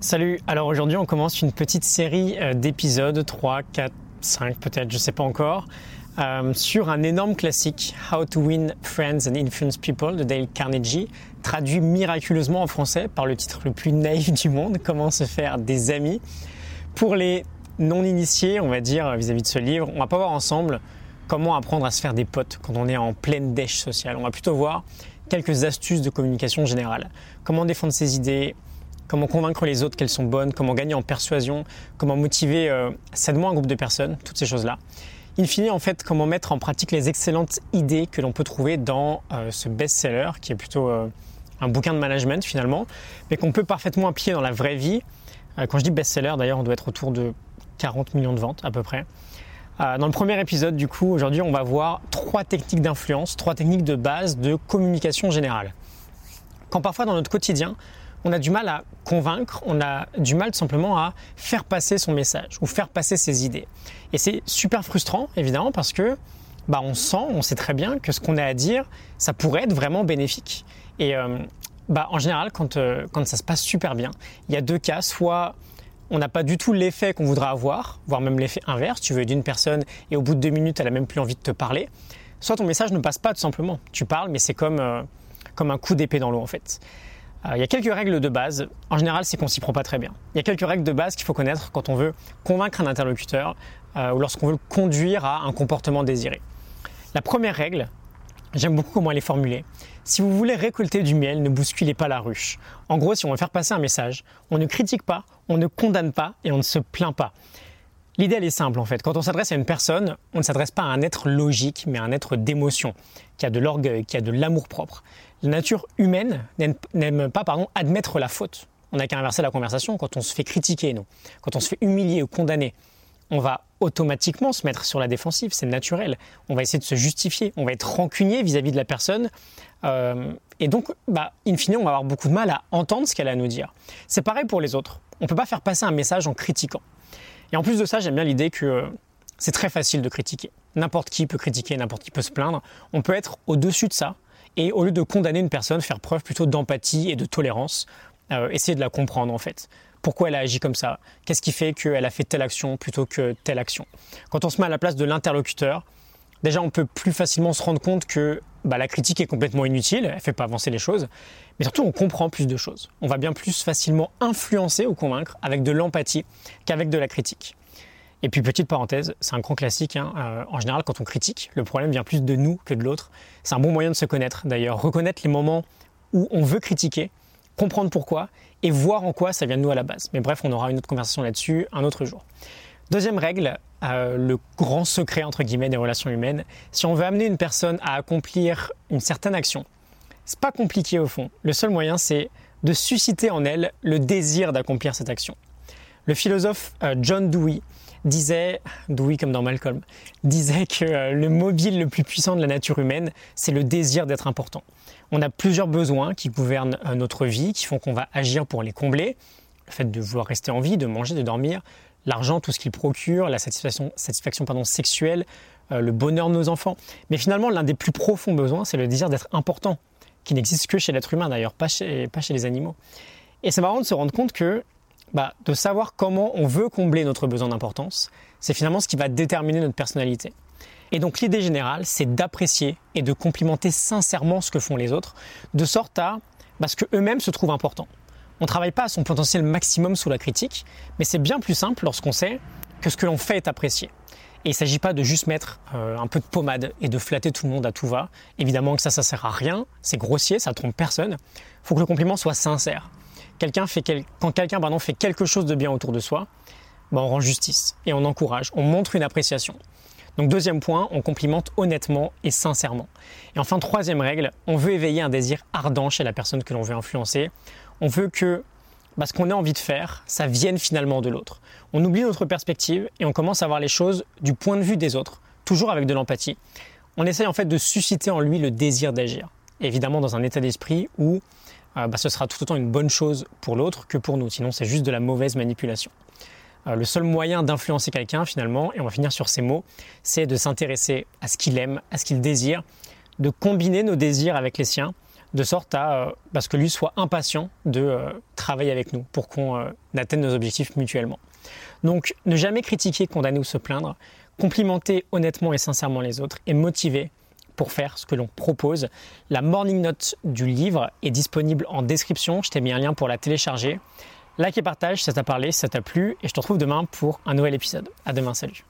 Salut, alors aujourd'hui on commence une petite série euh, d'épisodes, 3, 4, 5 peut-être, je sais pas encore, euh, sur un énorme classique, How to Win Friends and Influence People de Dale Carnegie, traduit miraculeusement en français par le titre le plus naïf du monde, Comment se faire des amis. Pour les non-initiés, on va dire, vis-à-vis de ce livre, on va pas voir ensemble comment apprendre à se faire des potes quand on est en pleine dèche sociale. On va plutôt voir quelques astuces de communication générale. Comment défendre ses idées, comment convaincre les autres qu'elles sont bonnes, comment gagner en persuasion, comment motiver euh, un groupe de personnes, toutes ces choses-là. In fine, en fait, comment mettre en pratique les excellentes idées que l'on peut trouver dans euh, ce best-seller, qui est plutôt euh, un bouquin de management finalement, mais qu'on peut parfaitement appliquer dans la vraie vie. Euh, quand je dis best-seller, d'ailleurs, on doit être autour de 40 millions de ventes à peu près. Dans le premier épisode, du coup, aujourd'hui, on va voir trois techniques d'influence, trois techniques de base de communication générale. Quand parfois dans notre quotidien, on a du mal à convaincre, on a du mal tout simplement à faire passer son message ou faire passer ses idées. Et c'est super frustrant, évidemment, parce que bah, on sent, on sait très bien que ce qu'on a à dire, ça pourrait être vraiment bénéfique. Et euh, bah, en général, quand, euh, quand ça se passe super bien, il y a deux cas. Soit on n'a pas du tout l'effet qu'on voudrait avoir, voire même l'effet inverse. Tu veux d'une personne et au bout de deux minutes, elle a même plus envie de te parler. Soit ton message ne passe pas tout simplement. Tu parles, mais c'est comme, euh, comme un coup d'épée dans l'eau en fait. Euh, il y a quelques règles de base. En général, c'est qu'on s'y prend pas très bien. Il y a quelques règles de base qu'il faut connaître quand on veut convaincre un interlocuteur euh, ou lorsqu'on veut le conduire à un comportement désiré. La première règle, j'aime beaucoup comment elle est formulée. Si vous voulez récolter du miel, ne bousculez pas la ruche. En gros, si on veut faire passer un message, on ne critique pas, on ne condamne pas et on ne se plaint pas. L'idée, elle est simple en fait. Quand on s'adresse à une personne, on ne s'adresse pas à un être logique, mais à un être d'émotion, qui a de l'orgueil, qui a de l'amour propre. La nature humaine n'aime pas pardon, admettre la faute. On n'a qu'à inverser la conversation quand on se fait critiquer, non. Quand on se fait humilier ou condamner, on va automatiquement se mettre sur la défensive, c'est naturel. On va essayer de se justifier, on va être rancunier vis-à-vis de la personne. Euh, et donc, bah, in fine, on va avoir beaucoup de mal à entendre ce qu'elle a à nous dire. C'est pareil pour les autres. On ne peut pas faire passer un message en critiquant. Et en plus de ça, j'aime bien l'idée que euh, c'est très facile de critiquer. N'importe qui peut critiquer, n'importe qui peut se plaindre. On peut être au-dessus de ça et au lieu de condamner une personne, faire preuve plutôt d'empathie et de tolérance, euh, essayer de la comprendre en fait. Pourquoi elle a agi comme ça? Qu'est-ce qui fait qu'elle a fait telle action plutôt que telle action? Quand on se met à la place de l'interlocuteur, déjà on peut plus facilement se rendre compte que bah, la critique est complètement inutile, elle ne fait pas avancer les choses, mais surtout on comprend plus de choses. On va bien plus facilement influencer ou convaincre avec de l'empathie qu'avec de la critique. Et puis petite parenthèse, c'est un grand classique. Hein, euh, en général, quand on critique, le problème vient plus de nous que de l'autre. C'est un bon moyen de se connaître. D'ailleurs, reconnaître les moments où on veut critiquer, comprendre pourquoi et voir en quoi ça vient de nous à la base. Mais bref, on aura une autre conversation là-dessus un autre jour. Deuxième règle, euh, le grand secret entre guillemets des relations humaines. Si on veut amener une personne à accomplir une certaine action, c'est pas compliqué au fond. Le seul moyen, c'est de susciter en elle le désir d'accomplir cette action. Le philosophe euh, John Dewey disait, Dewey comme dans Malcolm, disait que euh, le mobile le plus puissant de la nature humaine, c'est le désir d'être important. On a plusieurs besoins qui gouvernent notre vie, qui font qu'on va agir pour les combler. Le fait de vouloir rester en vie, de manger, de dormir, l'argent, tout ce qu'il procure, la satisfaction, satisfaction pardon, sexuelle, euh, le bonheur de nos enfants. Mais finalement, l'un des plus profonds besoins, c'est le désir d'être important, qui n'existe que chez l'être humain d'ailleurs, pas chez, pas chez les animaux. Et c'est marrant de se rendre compte que bah, de savoir comment on veut combler notre besoin d'importance, c'est finalement ce qui va déterminer notre personnalité. Et donc l'idée générale, c'est d'apprécier et de complimenter sincèrement ce que font les autres, de sorte à bah, ce qu'eux-mêmes se trouvent importants. On ne travaille pas à son potentiel maximum sous la critique, mais c'est bien plus simple lorsqu'on sait que ce que l'on fait est apprécié. Et il ne s'agit pas de juste mettre euh, un peu de pommade et de flatter tout le monde à tout va. Évidemment que ça, ça sert à rien, c'est grossier, ça trompe personne. Il faut que le compliment soit sincère. Quand quelqu'un fait quelque chose de bien autour de soi, ben, on rend justice et on encourage, on montre une appréciation. Donc deuxième point, on complimente honnêtement et sincèrement. Et enfin, troisième règle, on veut éveiller un désir ardent chez la personne que l'on veut influencer on veut que bah, ce qu'on a envie de faire, ça vienne finalement de l'autre. On oublie notre perspective et on commence à voir les choses du point de vue des autres, toujours avec de l'empathie. On essaye en fait de susciter en lui le désir d'agir, évidemment dans un état d'esprit où euh, bah, ce sera tout autant une bonne chose pour l'autre que pour nous, sinon c'est juste de la mauvaise manipulation. Euh, le seul moyen d'influencer quelqu'un finalement, et on va finir sur ces mots, c'est de s'intéresser à ce qu'il aime, à ce qu'il désire, de combiner nos désirs avec les siens, de sorte à parce que lui soit impatient de travailler avec nous pour qu'on atteigne nos objectifs mutuellement. Donc ne jamais critiquer, condamner ou se plaindre, complimenter honnêtement et sincèrement les autres et motiver pour faire ce que l'on propose. La morning note du livre est disponible en description. Je t'ai mis un lien pour la télécharger. Like et partage ça t'a parlé, ça t'a plu. Et je te retrouve demain pour un nouvel épisode. À demain, salut.